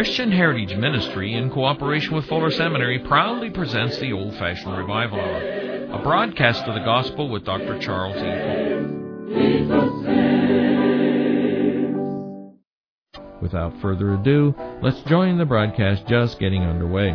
Christian Heritage Ministry, in cooperation with Fuller Seminary, proudly presents the Old Fashioned Revival Hour, a broadcast of the Gospel with Dr. Charles E. Cole. Without further ado, let's join the broadcast just getting underway.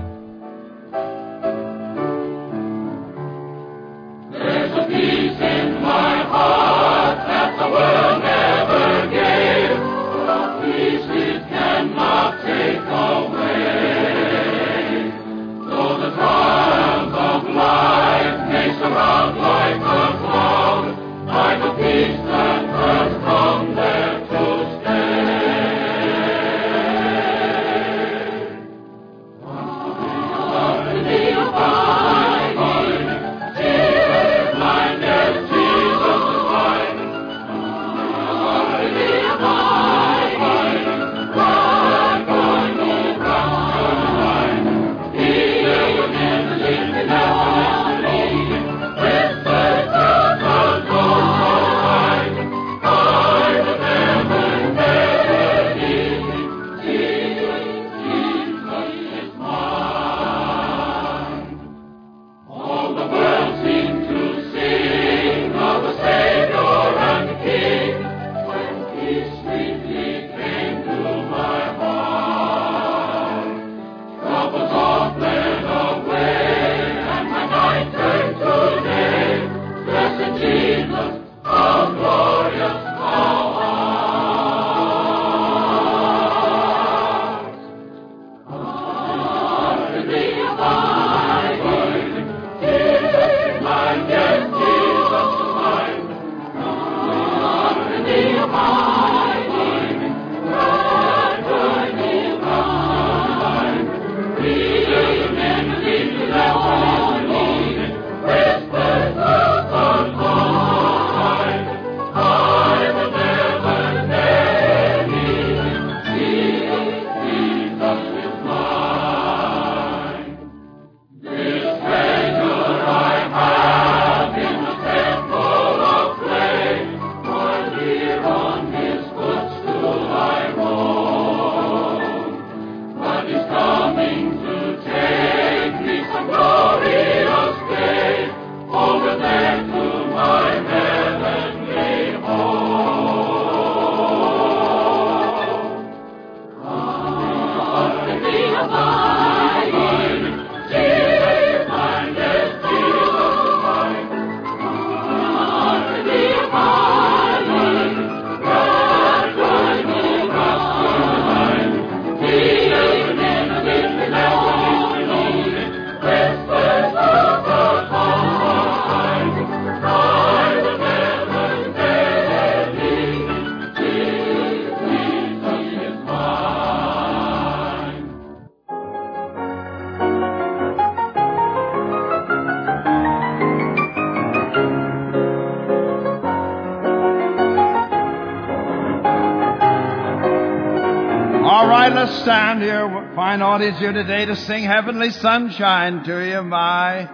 around here, fine audience here today, to sing Heavenly Sunshine to you, my.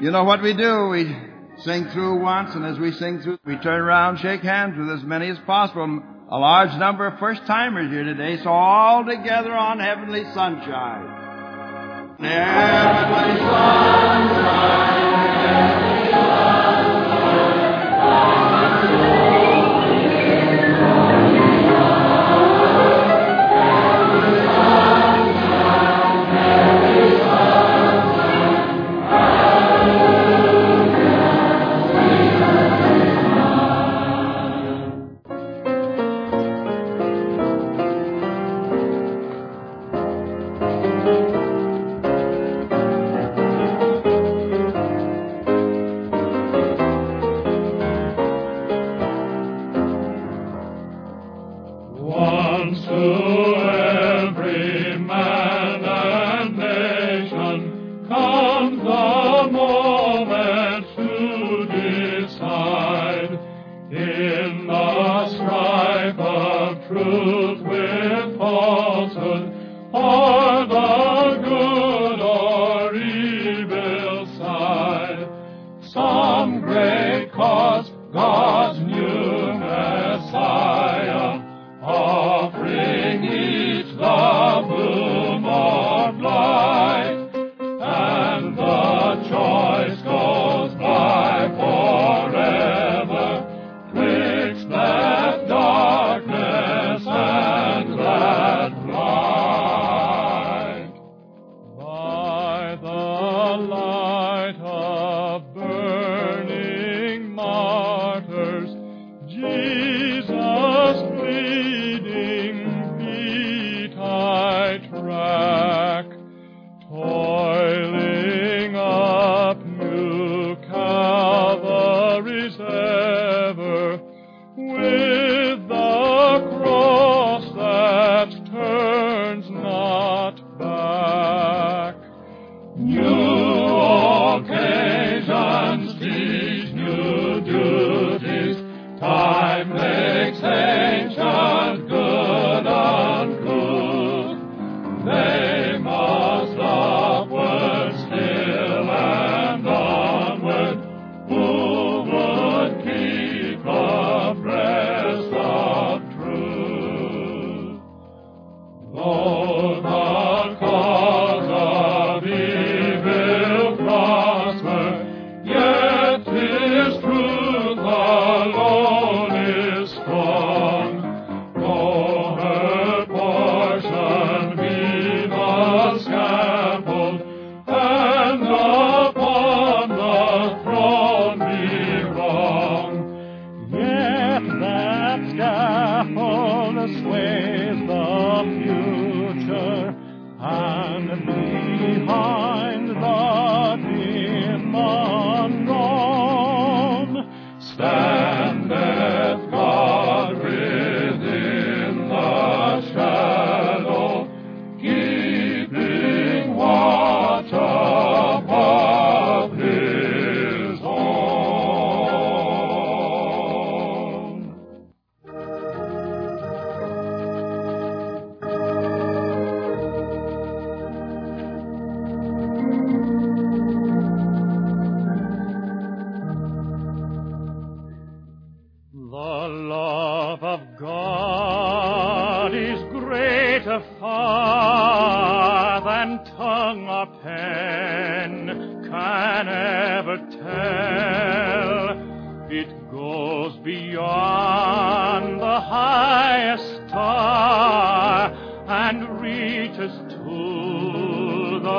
You know what we do? We sing through once, and as we sing through, we turn around, shake hands with as many as possible. A large number of first timers here today, so all together on Heavenly Sunshine. Heavenly Sunshine, Heavenly Sunshine.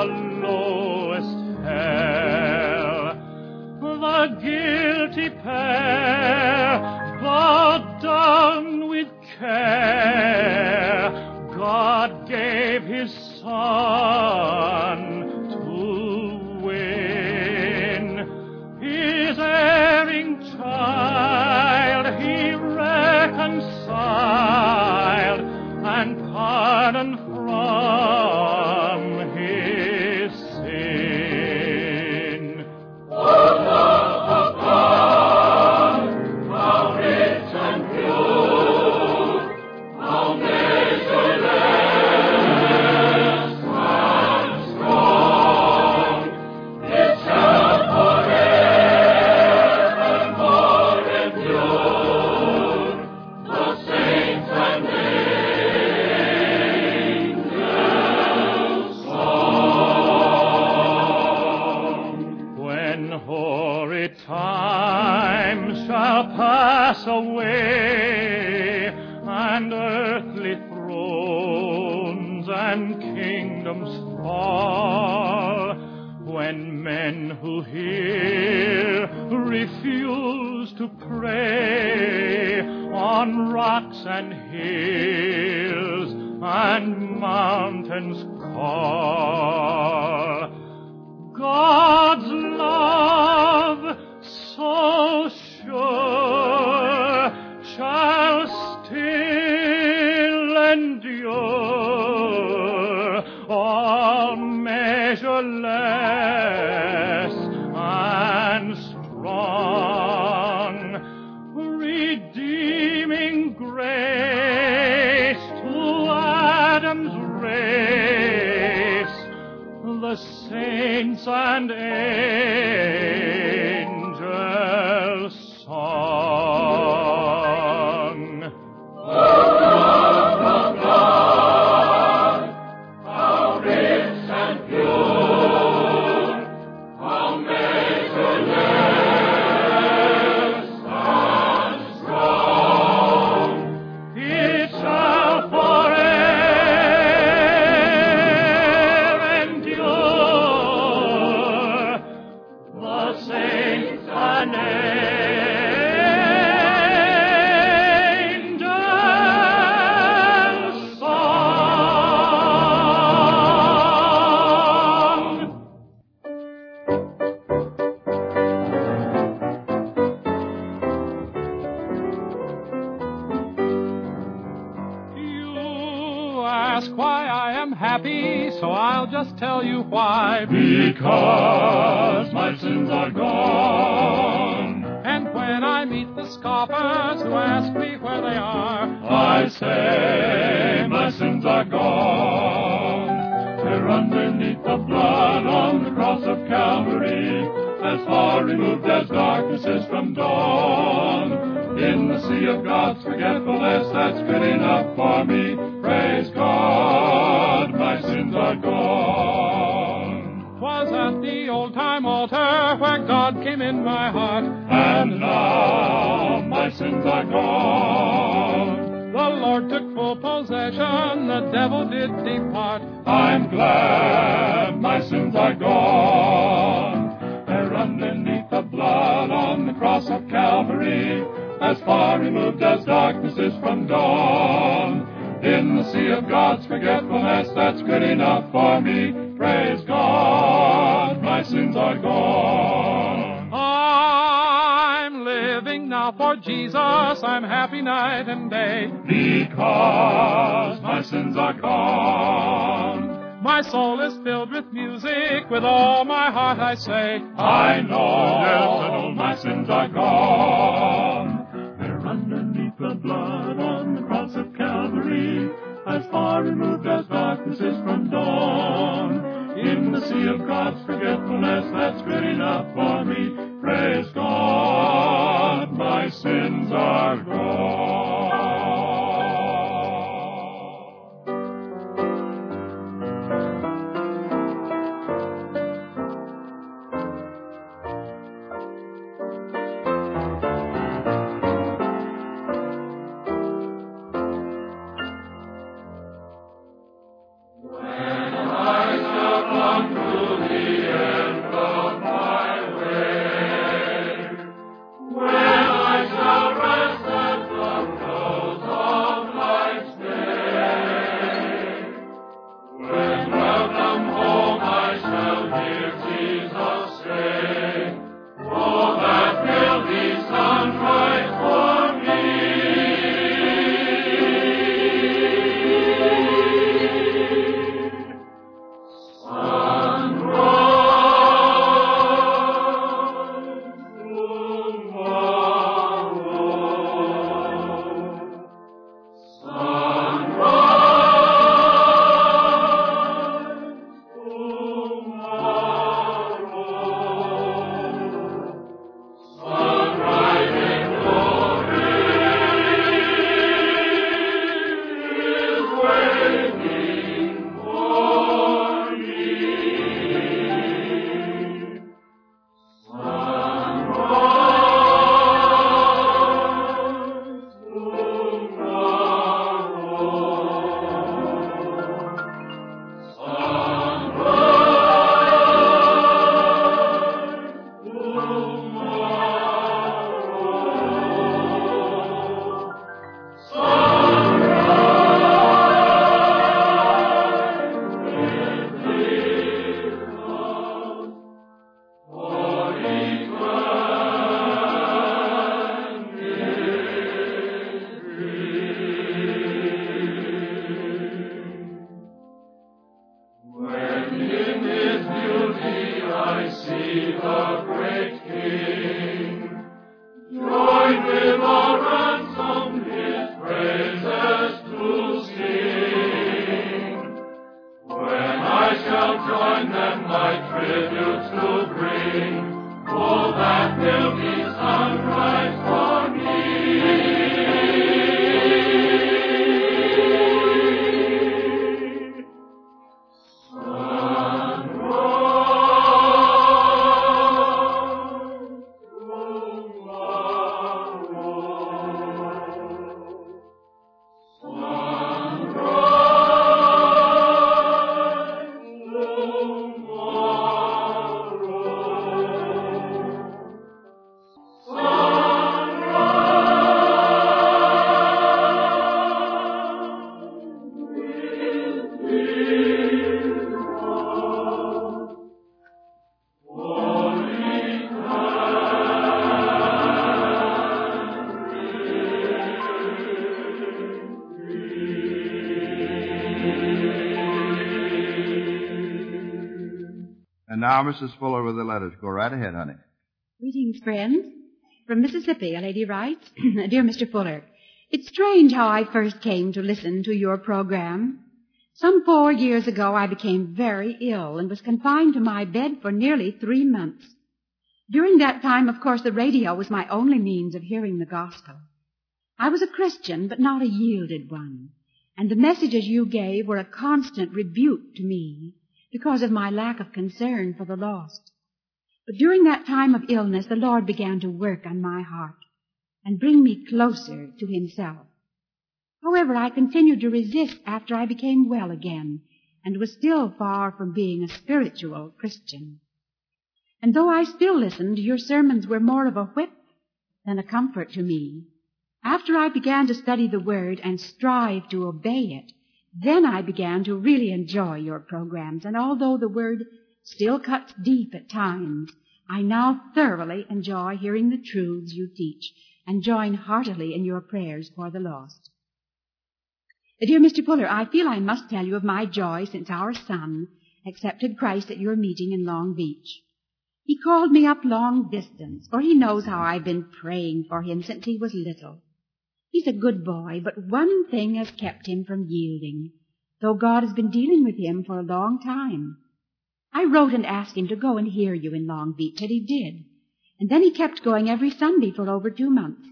lowest hell. The guilty pair brought down with care. God gave his son the blood on the cross of Calvary, as far removed as darkness is from dawn. In the sea of God's forgetfulness, that's good enough for me. Praise God, my sins are gone. was at the old time altar where God came in my heart. And now my sins are gone. The Lord took full possession, the devil did depart. I'm glad dawn. In the sea of God's forgetfulness, that's good enough for me. Praise God, my sins are gone. I'm living now for Jesus, I'm happy night and day. Because my sins are gone. My soul is filled with music, with all my heart I say, I know, yes, I know my sins are gone. Sea of God's forgetfulness, that's good enough for me. Praise God, my sins are And now, Mrs. Fuller with the letters. Go right ahead, honey. Greetings, friends. From Mississippi, a lady writes, Dear Mr. Fuller, it's strange how I first came to listen to your program. Some four years ago, I became very ill and was confined to my bed for nearly three months. During that time, of course, the radio was my only means of hearing the gospel. I was a Christian, but not a yielded one, and the messages you gave were a constant rebuke to me because of my lack of concern for the lost. But during that time of illness, the Lord began to work on my heart and bring me closer to Himself. However, I continued to resist after I became well again and was still far from being a spiritual Christian. And though I still listened, your sermons were more of a whip than a comfort to me. After I began to study the Word and strive to obey it, then I began to really enjoy your programs, and although the Word still cuts deep at times, I now thoroughly enjoy hearing the truths you teach and join heartily in your prayers for the lost. Dear Mr. Fuller, I feel I must tell you of my joy since our son accepted Christ at your meeting in Long Beach. He called me up long distance, for he knows how I've been praying for him since he was little. He's a good boy, but one thing has kept him from yielding, though God has been dealing with him for a long time. I wrote and asked him to go and hear you in Long Beach, and he did. And then he kept going every Sunday for over two months,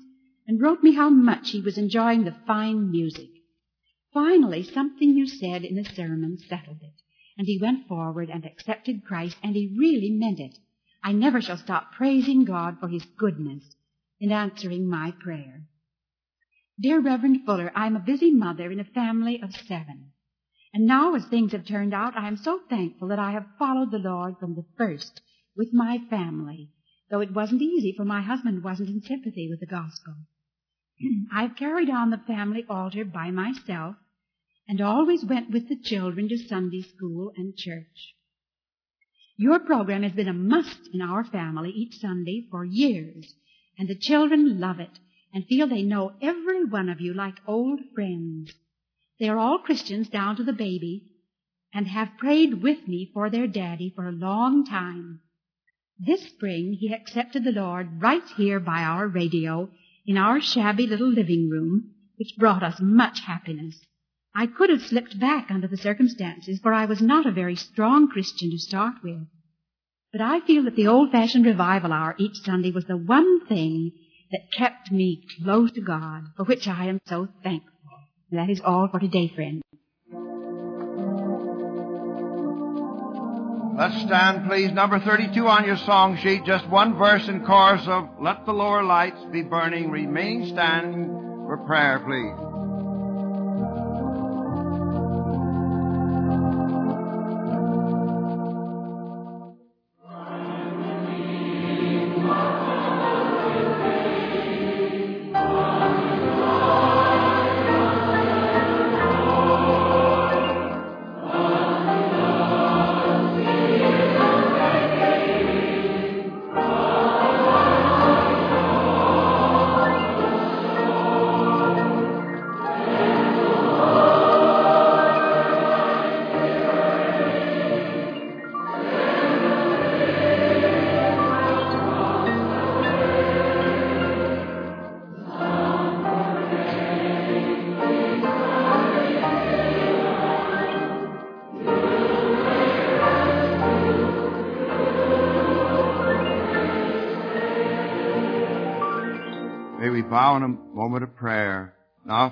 and wrote me how much he was enjoying the fine music. Finally, something you said in the sermon settled it, and he went forward and accepted Christ, and he really meant it. I never shall stop praising God for his goodness in answering my prayer. Dear Reverend Fuller, I am a busy mother in a family of seven. And now, as things have turned out, I am so thankful that I have followed the Lord from the first with my family, though it wasn't easy, for my husband wasn't in sympathy with the gospel. I've carried on the family altar by myself and always went with the children to Sunday school and church. Your program has been a must in our family each Sunday for years, and the children love it and feel they know every one of you like old friends. They are all Christians down to the baby and have prayed with me for their daddy for a long time. This spring he accepted the Lord right here by our radio in our shabby little living room, which brought us much happiness. I could have slipped back under the circumstances, for I was not a very strong Christian to start with. But I feel that the old-fashioned revival hour each Sunday was the one thing that kept me close to God, for which I am so thankful. And that is all for today, friends. Let's stand, please. Number 32 on your song sheet. Just one verse and chorus of Let the Lower Lights Be Burning. Remain standing for prayer, please.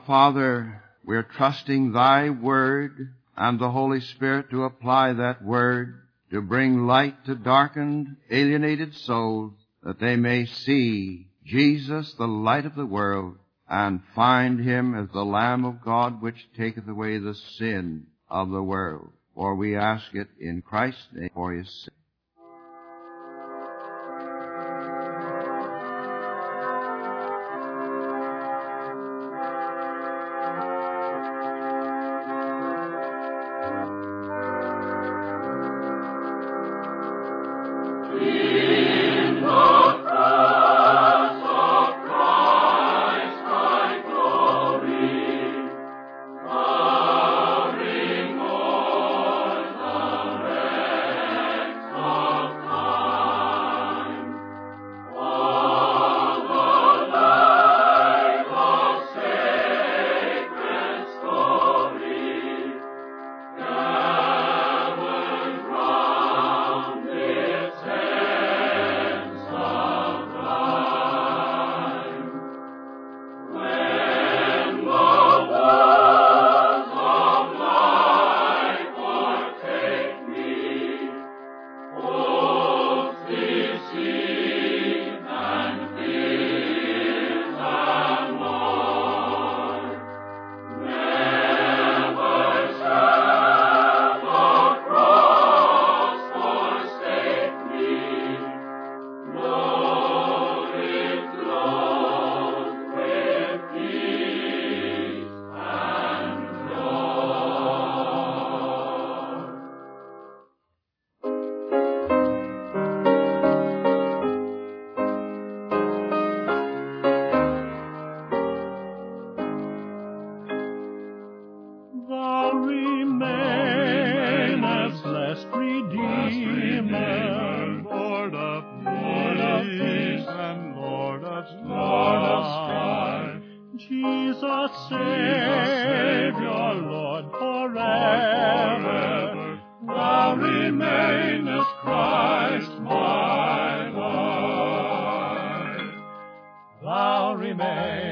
Father, we're trusting Thy Word and the Holy Spirit to apply that Word to bring light to darkened, alienated souls that they may see Jesus, the light of the world, and find Him as the Lamb of God which taketh away the sin of the world. For we ask it in Christ's name for His sake. Jesus, Savior, Lord, forever. Thou remainest Christ, my life. Thou remainest,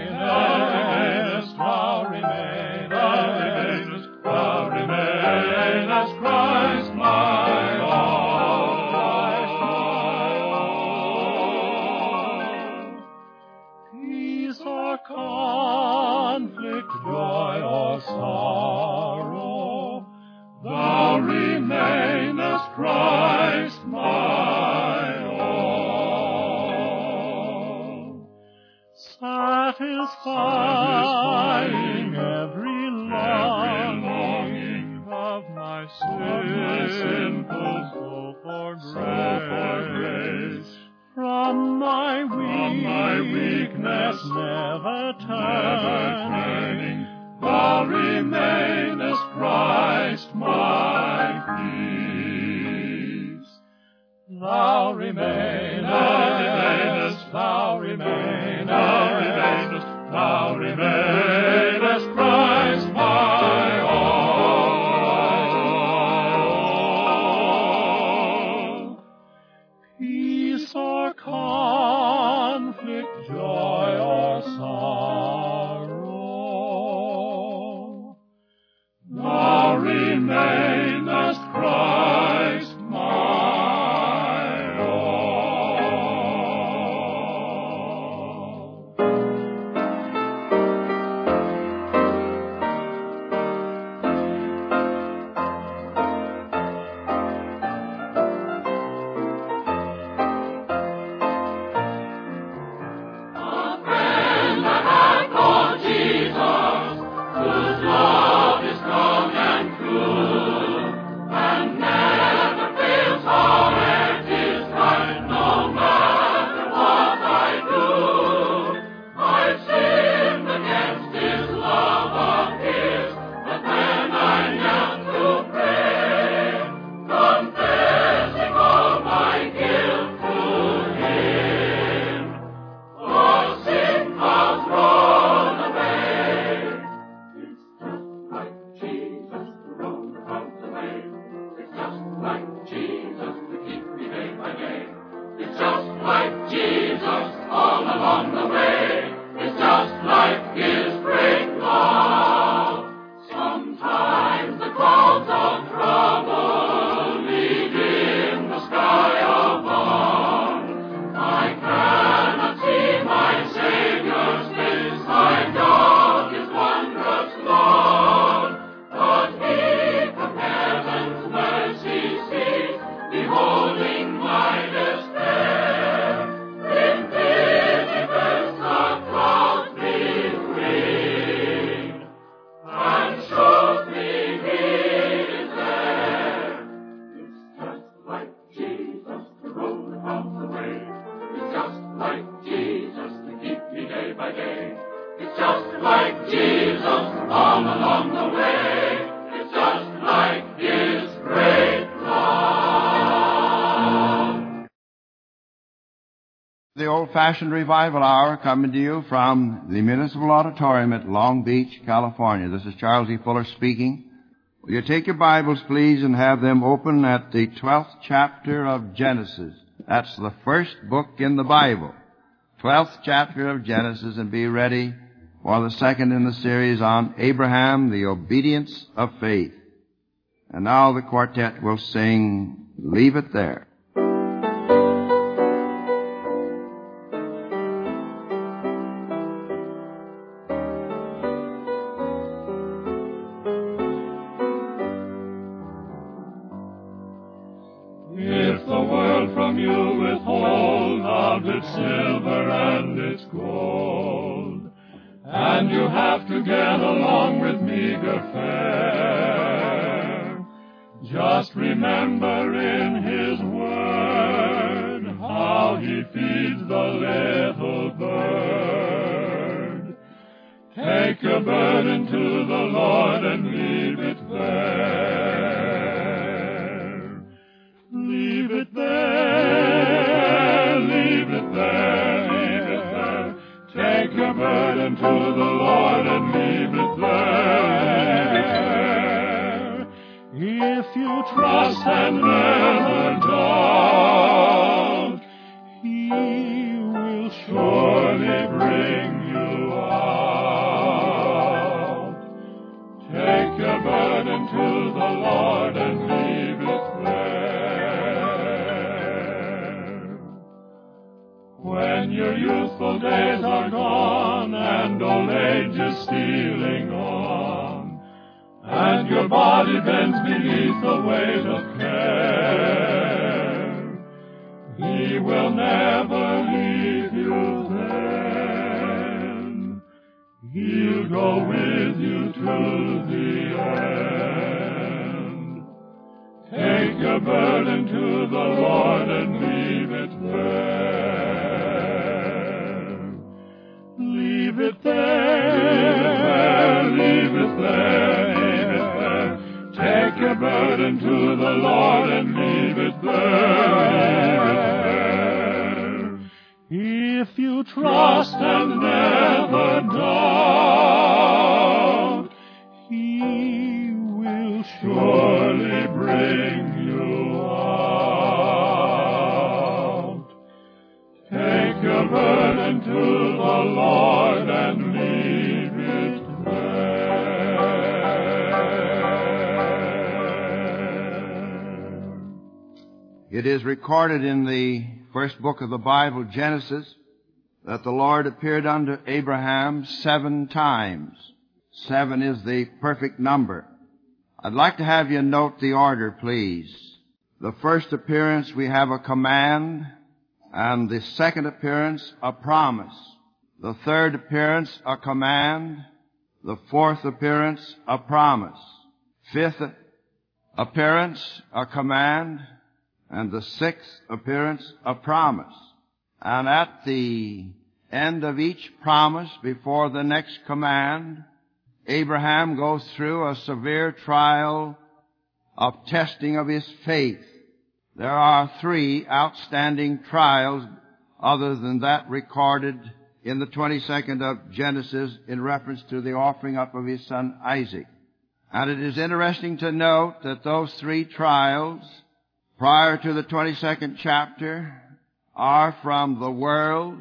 old-fashioned revival hour coming to you from the Municipal Auditorium at Long Beach, California. This is Charles E. Fuller speaking. Will you take your Bibles, please, and have them open at the 12th chapter of Genesis. That's the first book in the Bible. 12th chapter of Genesis, and be ready for the second in the series on Abraham, the obedience of faith. And now the quartet will sing Leave It There. It is recorded in the first book of the Bible, Genesis, that the Lord appeared unto Abraham seven times. Seven is the perfect number. I'd like to have you note the order, please. The first appearance we have a command, and the second appearance a promise. The third appearance a command, the fourth appearance a promise. Fifth appearance a command, and the sixth appearance of promise. And at the end of each promise before the next command, Abraham goes through a severe trial of testing of his faith. There are three outstanding trials other than that recorded in the 22nd of Genesis in reference to the offering up of his son Isaac. And it is interesting to note that those three trials prior to the 22nd chapter are from the world,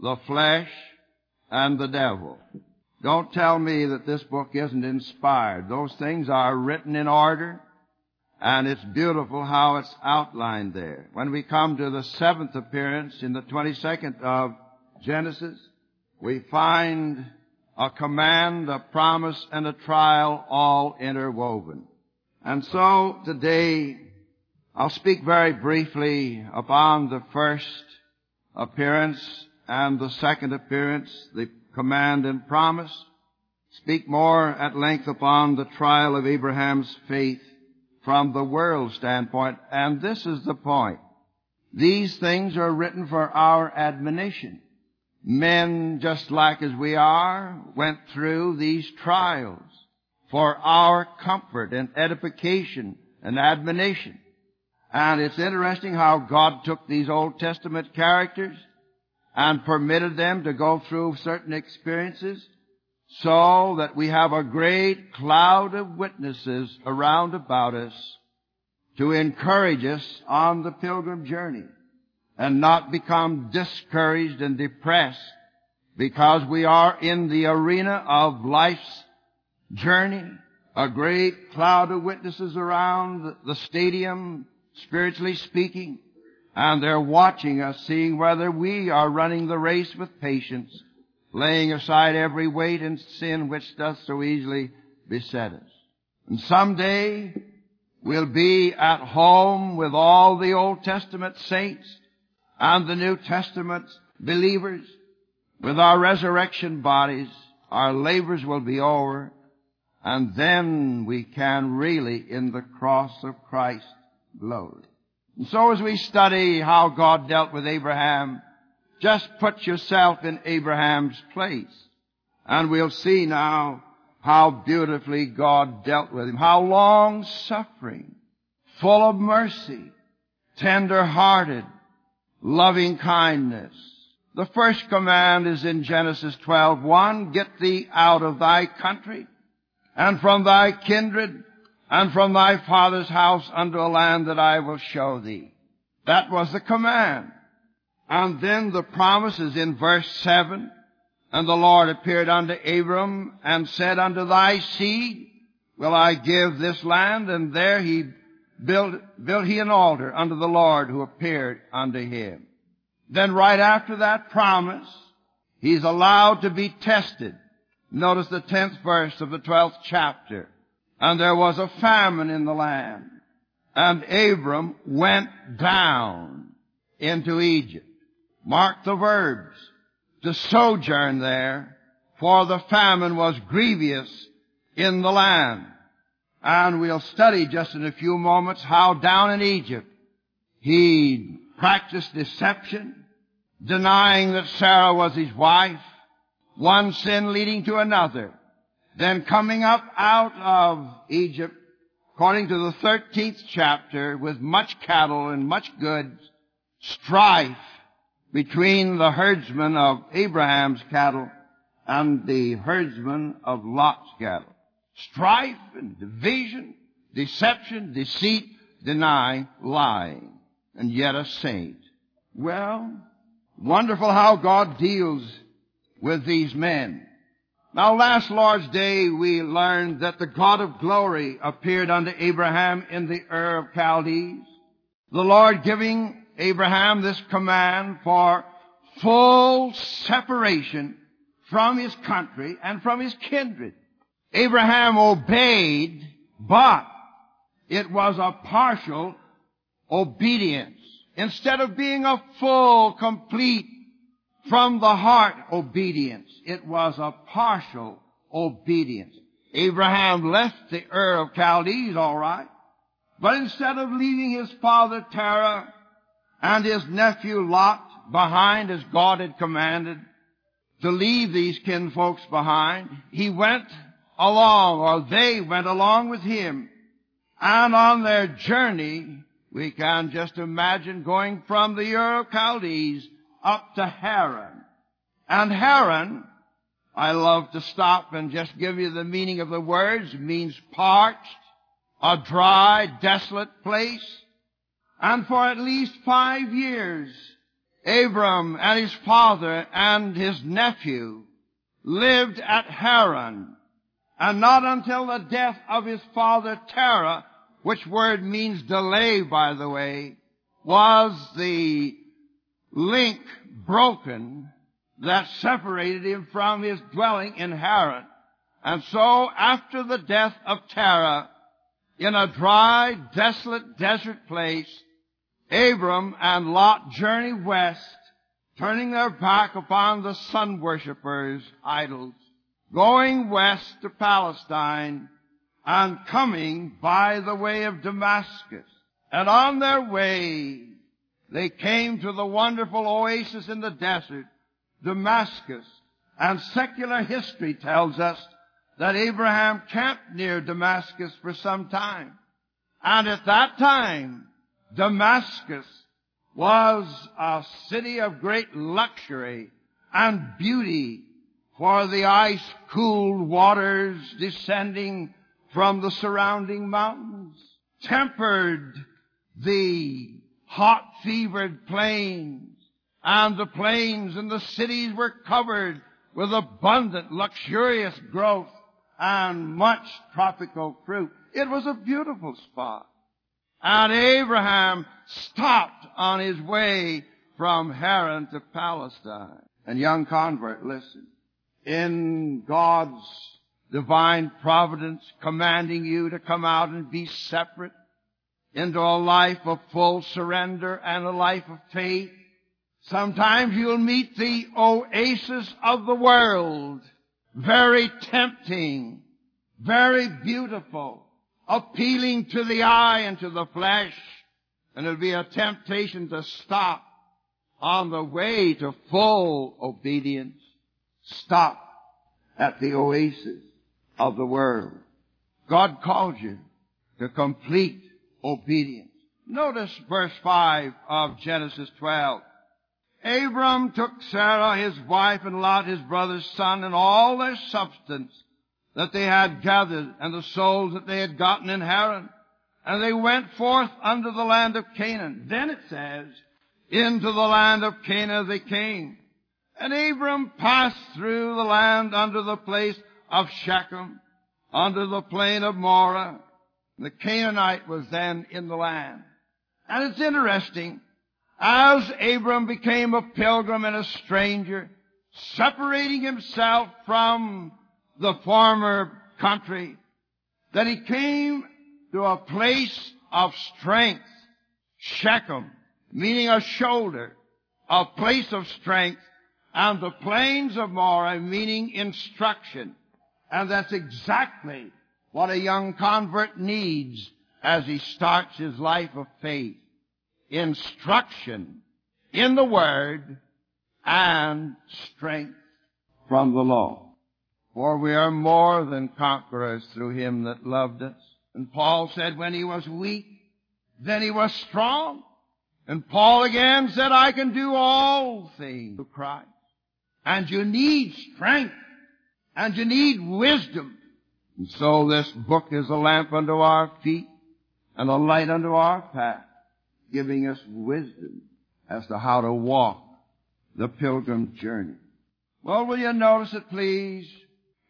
the flesh, and the devil. Don't tell me that this book isn't inspired. Those things are written in order, and it's beautiful how it's outlined there. When we come to the seventh appearance in the 22nd of Genesis, we find a command, a promise, and a trial all interwoven. And so today, I'll speak very briefly upon the first appearance and the second appearance, the command and promise. Speak more at length upon the trial of Abraham's faith from the world standpoint. And this is the point. These things are written for our admonition. Men, just like as we are, went through these trials for our comfort and edification and admonition. And it's interesting how God took these Old Testament characters and permitted them to go through certain experiences so that we have a great cloud of witnesses around about us to encourage us on the pilgrim journey and not become discouraged and depressed because we are in the arena of life's journey. A great cloud of witnesses around the stadium, spiritually speaking, and they're watching us, seeing whether we are running the race with patience, laying aside every weight and sin which doth so easily beset us. And someday we'll be at home with all the Old Testament saints and the New Testament believers with our resurrection bodies. Our labors will be over and then we can really in the cross of Christ glory. And so as we study how God dealt with Abraham, just put yourself in Abraham's place. And we'll see now how beautifully God dealt with him. How long suffering, full of mercy, tender hearted, loving kindness. The first command is in Genesis 12:1, get thee out of thy country and from thy kindred and from thy father's house unto a land that I will show thee. That was the command. And then the promise is in verse 7. And the Lord appeared unto Abram and said unto thy seed will I give this land. And there he built, built he an altar unto the Lord who appeared unto him. Then right after that promise, he's allowed to be tested. Notice the tenth verse of the twelfth chapter. And there was a famine in the land. And Abram went down into Egypt. Mark the verbs. To sojourn there, for the famine was grievous in the land. And we'll study just in a few moments how down in Egypt he practiced deception, denying that Sarah was his wife, one sin leading to another. Then coming up out of Egypt, according to the 13th chapter, with much cattle and much goods, strife between the herdsmen of Abraham's cattle and the herdsmen of Lot's cattle. Strife and division, deception, deceit, deny, lying, and yet a saint. Well, wonderful how God deals with these men. Now last Lord's Day we learned that the God of glory appeared unto Abraham in the Ur of Chaldees. The Lord giving Abraham this command for full separation from his country and from his kindred. Abraham obeyed, but it was a partial obedience. Instead of being a full, complete, from the heart obedience, it was a partial obedience. Abraham left the Ur of Chaldees, alright, but instead of leaving his father Terah and his nephew Lot behind as God had commanded to leave these kinfolks behind. He went along, or they went along with him. And on their journey, we can just imagine going from the Ur of Chaldees up to Haran. And Haran, I love to stop and just give you the meaning of the words, means parched, a dry, desolate place. And for at least five years, Abram and his father and his nephew lived at Haran. And not until the death of his father Terah, which word means delay, by the way, was the link broken that separated him from his dwelling in Haran. And so after the death of Terah, in a dry, desolate desert place, Abram and Lot journey west, turning their back upon the sun worshippers, idols, going west to Palestine and coming by the way of Damascus. And on their way, they came to the wonderful oasis in the desert, Damascus. And secular history tells us that Abraham camped near Damascus for some time. And at that time, Damascus was a city of great luxury and beauty for the ice cooled waters descending from the surrounding mountains, tempered the hot fevered plains, and the plains and the cities were covered with abundant, luxurious growth and much tropical fruit. It was a beautiful spot. And Abraham stopped on his way from Haran to Palestine. And young convert, listen. In God's divine providence commanding you to come out and be separate into a life of full surrender and a life of faith, sometimes you'll meet the oasis of the world. Very tempting, very beautiful, appealing to the eye and to the flesh. And it'll be a temptation to stop on the way to full obedience. Stop at the oasis of the world. God calls you to complete obedience. Notice verse 5 of Genesis 12. Abram took Sarah, his wife, and Lot, his brother's son, and all their substance that they had gathered, and the souls that they had gotten in Haran. And they went forth unto the land of Canaan. Then it says, into the land of Canaan they came. And Abram passed through the land unto the place of Shechem, unto the plain of Moreh. The Canaanite was then in the land. And it's interesting, as Abram became a pilgrim and a stranger, separating himself from the former country, that he came to a place of strength, Shechem, meaning a shoulder, a place of strength, and the plains of Moreh, meaning instruction. And that's exactly what a young convert needs as he starts his life of faith. Instruction in the Word and strength from the law. For we are more than conquerors through him that loved us. And Paul said when he was weak, then he was strong. And Paul again said, I can do all things through Christ. And you need strength. And you need wisdom. And so this book is a lamp unto our feet and a light unto our path, giving us wisdom as to how to walk the pilgrim journey. Well, will you notice it please?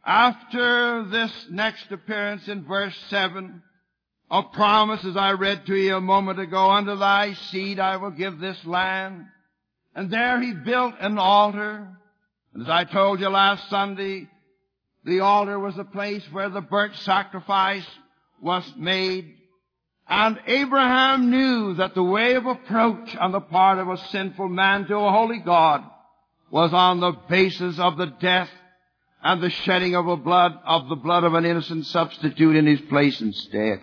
After this next appearance in verse 7, a promise as I read to you a moment ago, unto thy seed I will give this land. And there he built an altar. And as I told you last Sunday, the altar was a place where the burnt sacrifice was made. And Abraham knew that the way of approach on the part of a sinful man to a holy God was on the basis of the death and the shedding of a blood, of the blood of an innocent substitute in his place instead.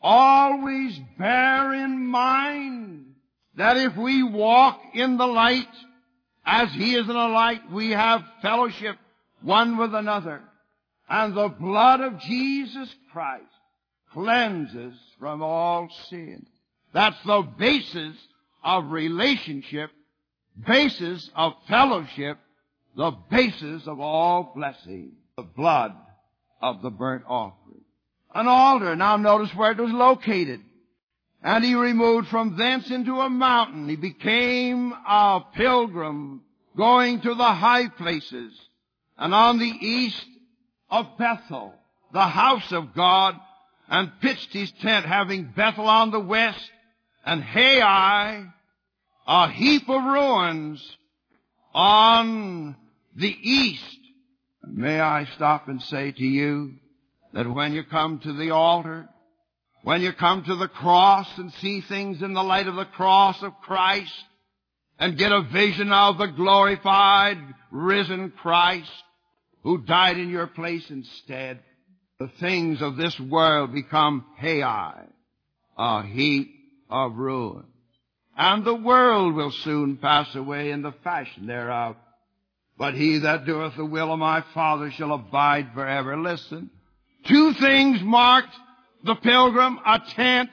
Always bear in mind that if we walk in the light, as he is in the light, we have fellowship one with another. And the blood of Jesus Christ cleanses from all sin. That's the basis of relationship, basis of fellowship, the basis of all blessing, the blood of the burnt offering. An altar, now notice where it was located. And he removed from thence into a mountain. He became a pilgrim going to the high places and on the east of Bethel, the house of God, and pitched his tent, having Bethel on the west and Hai, a heap of ruins on the east. May I stop and say to you that when you come to the altar, when you come to the cross and see things in the light of the cross of Christ and get a vision of the glorified, risen Christ, who died in your place instead, the things of this world become Hai, a heap of ruin. And the world will soon pass away in the fashion thereof. But he that doeth the will of my Father shall abide forever. Listen. Two things marked the pilgrim, a tent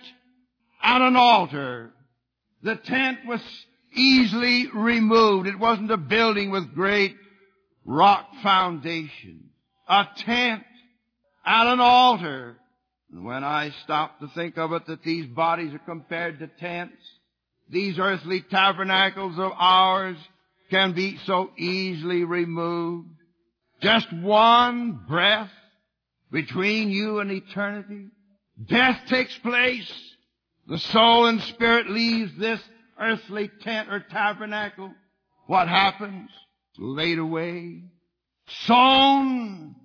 and an altar. The tent was easily removed. It wasn't a building with great rock foundation, a tent, and an altar. And when I stop to think of it that these bodies are compared to tents, these earthly tabernacles of ours can be so easily removed. Just one breath between you and eternity. Death takes place. The soul and spirit leaves this earthly tent or tabernacle. What happens? Laid away, sown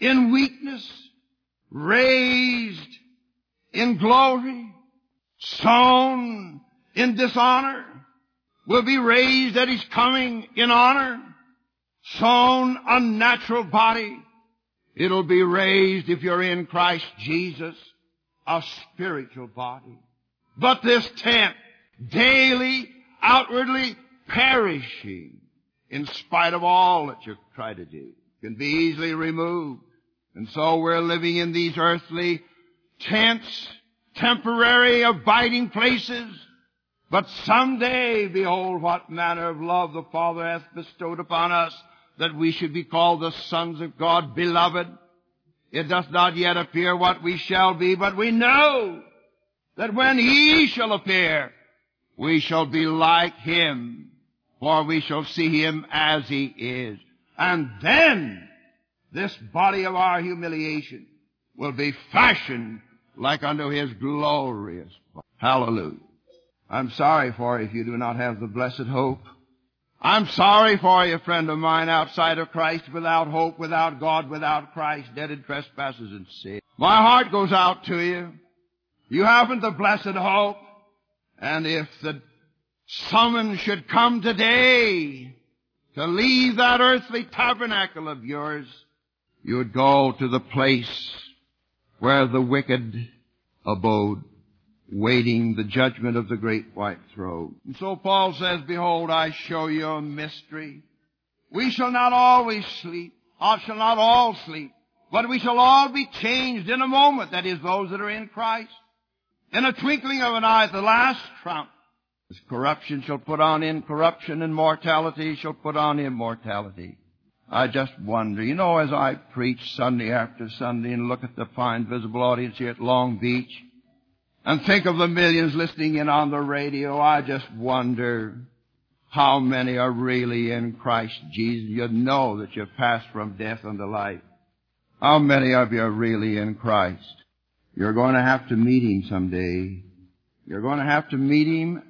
in weakness, raised in glory, sown in dishonor, will be raised at his coming in honor, sown a natural body, it'll be raised if you're in Christ Jesus, a spiritual body. But this tent, daily, outwardly perishing, in spite of all that you try to do, can be easily removed. And so we're living in these earthly tents, temporary abiding places, But someday, behold, what manner of love the Father hath bestowed upon us, that we should be called the sons of God, beloved. It doth not yet appear what we shall be, but we know that when He shall appear, we shall be like Him, for we shall see Him as He is. And then, this body of our humiliation will be fashioned like unto His glorious body. Hallelujah. I'm sorry for you if you do not have the blessed hope. I'm sorry for you, friend of mine, outside of Christ, without hope, without God, without Christ, dead in trespasses and sin. My heart goes out to you. You haven't the blessed hope. And if the summons should come today to leave that earthly tabernacle of yours, you would go to the place where the wicked abode waiting the judgment of the great white throne. And so Paul says, Behold, I show you a mystery. We shall not always sleep, or shall not all sleep, but we shall all be changed in a moment, that is, those that are in Christ. In a twinkling of an eye, at the last trump, as corruption shall put on incorruption, and mortality shall put on immortality. I just wonder, you know, as I preach Sunday after Sunday and look at the fine visible audience here at Long Beach, and think of the millions listening in on the radio, I just wonder how many are really in Christ Jesus. You know that you've passed from death unto life. How many of you are really in Christ? You're going to have to meet Him someday. You're going to have to meet Him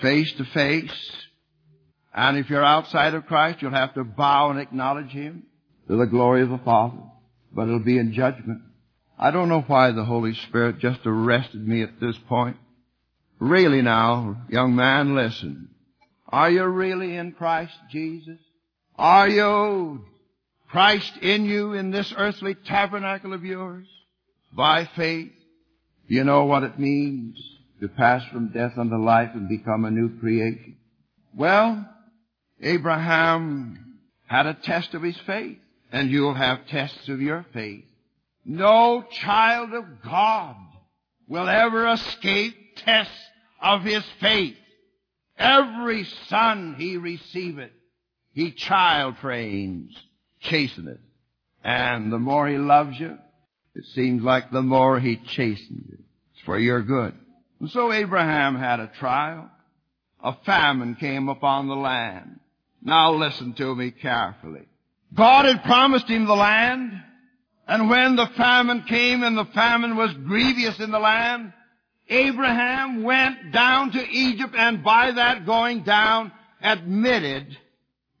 face to face. And if you're outside of Christ, you'll have to bow and acknowledge Him to the glory of the Father. But it'll be in judgment. I don't know why the Holy Spirit just arrested me at this point. Really now, young man, listen. Are you really in Christ Jesus? Are you Christ in you in this earthly tabernacle of yours? By faith, you know what it means to pass from death unto life and become a new creation. Well, Abraham had a test of his faith, and you'll have tests of your faith. No child of God will ever escape tests of his faith. Every son he receiveth, he child trains, chasteneth. And the more he loves you, it seems like the more he chastens you. It's for your good. And so Abraham had a trial. A famine came upon the land. Now listen to me carefully. God had promised him the land, and when the famine came and the famine was grievous in the land, Abraham went down to Egypt and by that going down admitted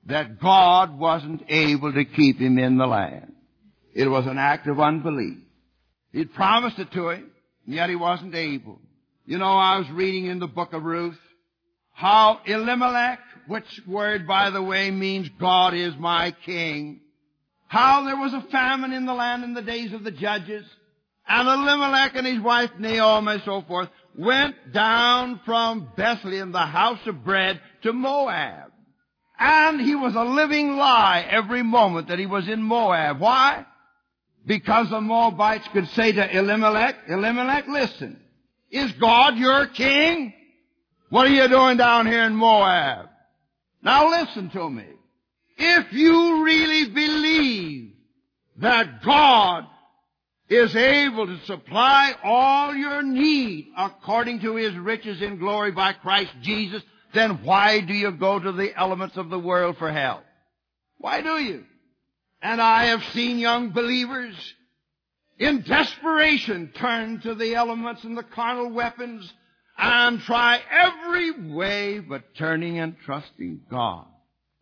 that God wasn't able to keep him in the land. It was an act of unbelief. He'd promised it to him, and yet he wasn't able. You know, I was reading in the book of Ruth how Elimelech, which word, by the way, means God is my king, how there was a famine in the land in the days of the judges, and Elimelech and his wife Naomi and so forth went down from Bethlehem, the house of bread, to Moab. And he was a living lie every moment that he was in Moab. Why? Because the Moabites could say to Elimelech, Elimelech, listen, is God your king? What are you doing down here in Moab? Now listen to me. If you really believe that God is able to supply all your need according to His riches in glory by Christ Jesus, then why do you go to the elements of the world for help? Why do you? And I have seen young believers in desperation turn to the elements and the carnal weapons and try every way but turning and trusting God.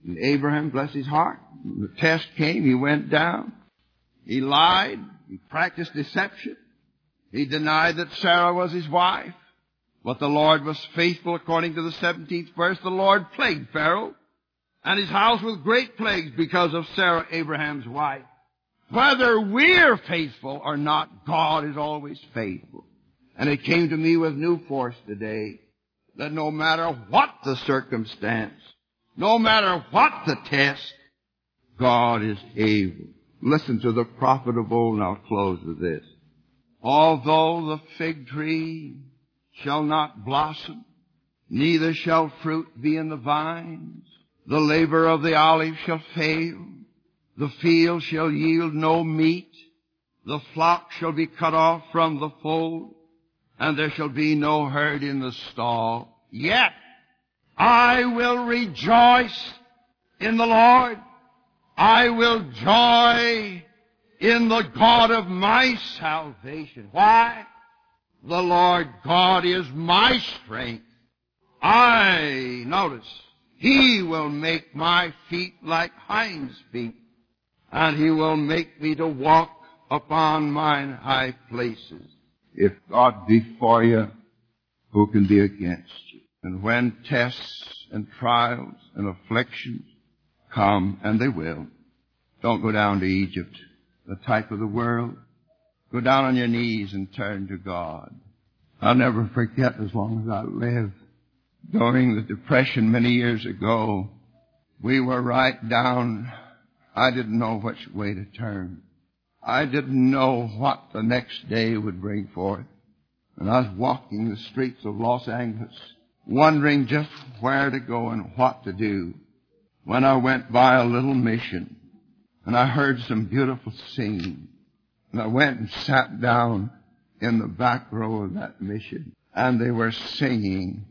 And Abraham, bless his heart, the test came, he went down. He lied. He practiced deception. He denied that Sarah was his wife. But the Lord was faithful according to the 17th verse. The Lord plagued Pharaoh and his house with great plagues because of Sarah, Abraham's wife. Whether we're faithful or not, God is always faithful. And it came to me with new force today that no matter what the circumstance, no matter what the test, God is able. Listen to the prophet of old, and I'll close with this. Although the fig tree shall not blossom, neither shall fruit be in the vines. The labor of the olive shall fail. The field shall yield no meat. The flock shall be cut off from the fold, and there shall be no herd in the stall. Yet I will rejoice in the Lord. I will joy in the God of my salvation. Why? The Lord God is my strength. I, notice, He will make my feet like hinds feet, and He will make me to walk upon mine high places. If God be for you, who can be against you? And when tests and trials and afflictions come, and they will, don't go down to Egypt, the type of the world. Go down on your knees and turn to God. I'll never forget as long as I live. During the Depression many years ago, we were right down. I didn't know which way to turn. I didn't know what the next day would bring forth. And I was walking the streets of Los Angeles, wondering just where to go and what to do, when I went by a little mission, and I heard some beautiful singing. And I went and sat down in the back row of that mission, and they were singing,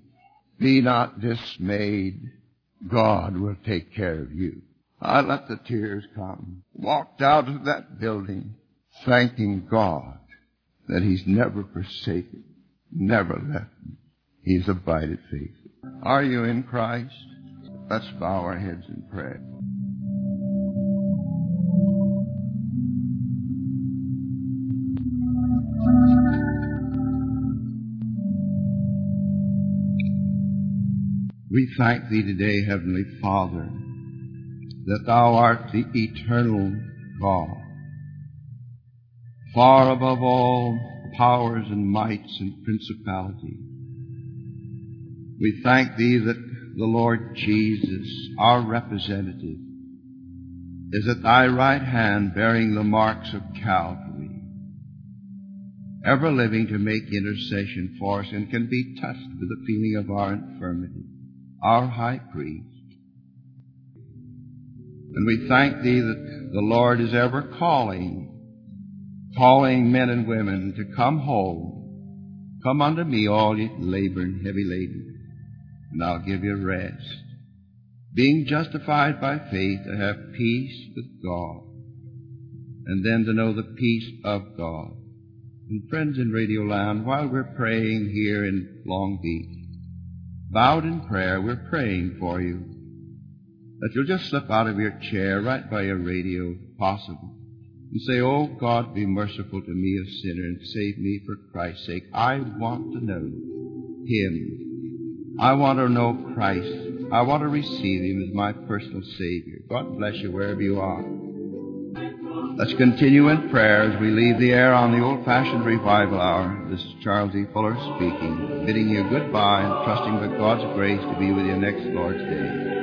Be not dismayed, God will take care of you. I let the tears come, walked out of that building, thanking God that He's never forsaken, never left me. He's abided faithful. Are you in Christ? Let's bow our heads in prayer. We thank Thee today, Heavenly Father, that Thou art the eternal God, far above all powers and mights and principalities. We thank Thee that the Lord Jesus, our representative, is at Thy right hand bearing the marks of Calvary, ever living to make intercession for us and can be touched with the feeling of our infirmity, our high priest. And we thank Thee that the Lord is ever calling, calling men and women to come home. Come unto me, all ye labor and heavy laden, and I'll give you rest. Being justified by faith to have peace with God, and then to know the peace of God. And friends in Radio Land, while we're praying here in Long Beach, bowed in prayer, we're praying for you that you'll just slip out of your chair right by your radio, possible, and say, Oh God, be merciful to me, a sinner, and save me for Christ's sake. I want to know Him. I want to know Christ. I want to receive Him as my personal Savior. God bless you wherever you are. Let's continue in prayer as we leave the air on the old-fashioned revival hour. This is Charles E. Fuller speaking, bidding you goodbye and trusting that God's grace to be with you next Lord's Day.